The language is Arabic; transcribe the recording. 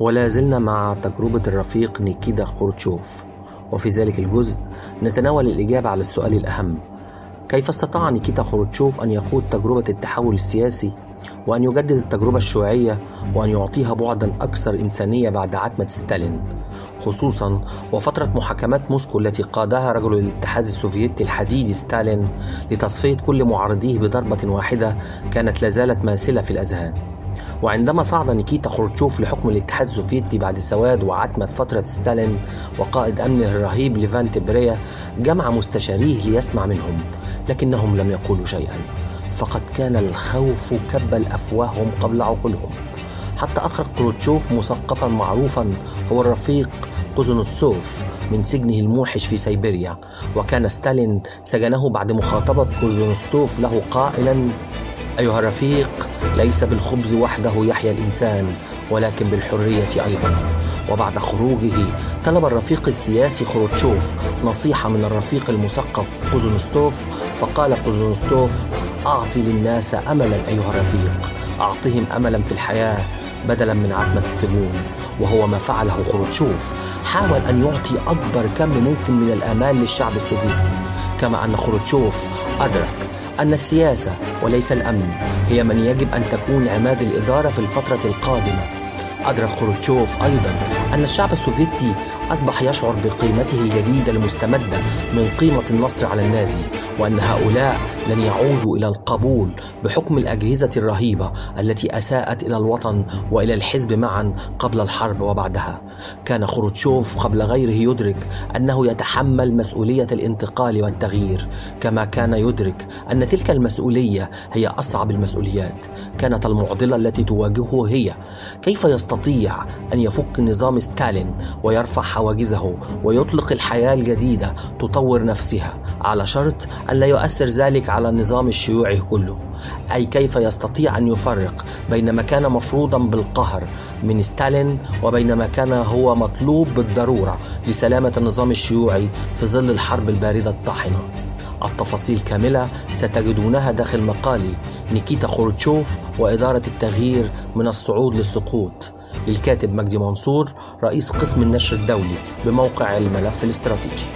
ولا زلنا مع تجربة الرفيق نيكيدا خروتشوف وفي ذلك الجزء نتناول الإجابة على السؤال الأهم. كيف استطاع نيكيتا خروتشوف أن يقود تجربة التحول السياسي وأن يجدد التجربة الشيوعية وأن يعطيها بعدا أكثر إنسانية بعد عتمة ستالين؟ خصوصا وفترة محاكمات موسكو التي قادها رجل الاتحاد السوفيتي الحديدي ستالين لتصفية كل معارضيه بضربة واحدة كانت لازالت ماثلة في الأذهان. وعندما صعد نيكيتا خروتشوف لحكم الاتحاد السوفيتي بعد سواد وعتمة فترة ستالين وقائد أمنه الرهيب لافرينتي بيريا جمع مستشاريه ليسمع منهم لكنهم لم يقولوا شيئا. فقد كان الخوف كبل أفواههم قبل عقولهم. حتى أخرج خروتشوف مثقفا معروفا هو الرفيق كوزونستوف من سجنه الموحش في سيبيريا وكان ستالين سجنه بعد مخاطبة كوزونستوف له قائلا أيها الرفيق ليس بالخبز وحده يحيا الإنسان ولكن بالحرية أيضا. وبعد خروجه طلب الرفيق السياسي خروتشوف نصيحة من الرفيق المثقف كوزونستوف فقال كوزونستوف أعطي للناس أملا أيها الرفيق أعطهم أملا في الحياة بدلا من عتمة السجون. وهو ما فعله خروتشوف. حاول أن يعطي أكبر كم ممكن من الآمال للشعب السوفيتي كما أن خروتشوف أدرك أن السياسة وليس الأمن هي من يجب أن تكون عماد الإدارة في الفترة القادمة. أدرك خروتشوف أيضا أن الشعب السوفيتي أصبح يشعر بقيمته الجديدة المستمدة من قيمة النصر على النازي وأن هؤلاء لن يعودوا إلى القبول بحكم الأجهزة الرهيبة التي أساءت إلى الوطن وإلى الحزب معا قبل الحرب وبعدها. كان خروتشوف قبل غيره يدرك أنه يتحمل مسؤولية الانتقال والتغيير كما كان يدرك أن تلك المسؤولية هي أصعب المسؤوليات. كانت المعضلة التي تواجهه هي كيف يستطيع أن يفك نظام ستالين ويرفع حواجزه ويطلق الحياة الجديدة تطور نفسها على شرط أن لا يؤثر ذلك على النظام الشيوعي كله. أي كيف يستطيع أن يفرق بين ما كان مفروضا بالقهر من ستالين وبين ما كان هو مطلوب بالضرورة لسلامة النظام الشيوعي في ظل الحرب الباردة الطاحنة؟ التفاصيل كاملة ستجدونها داخل مقالي نيكيتا خروتشوف وإدارة التغيير من الصعود للسقوط. للكاتب مجدي منصور رئيس قسم النشر الدولي بموقع الملف الاستراتيجي.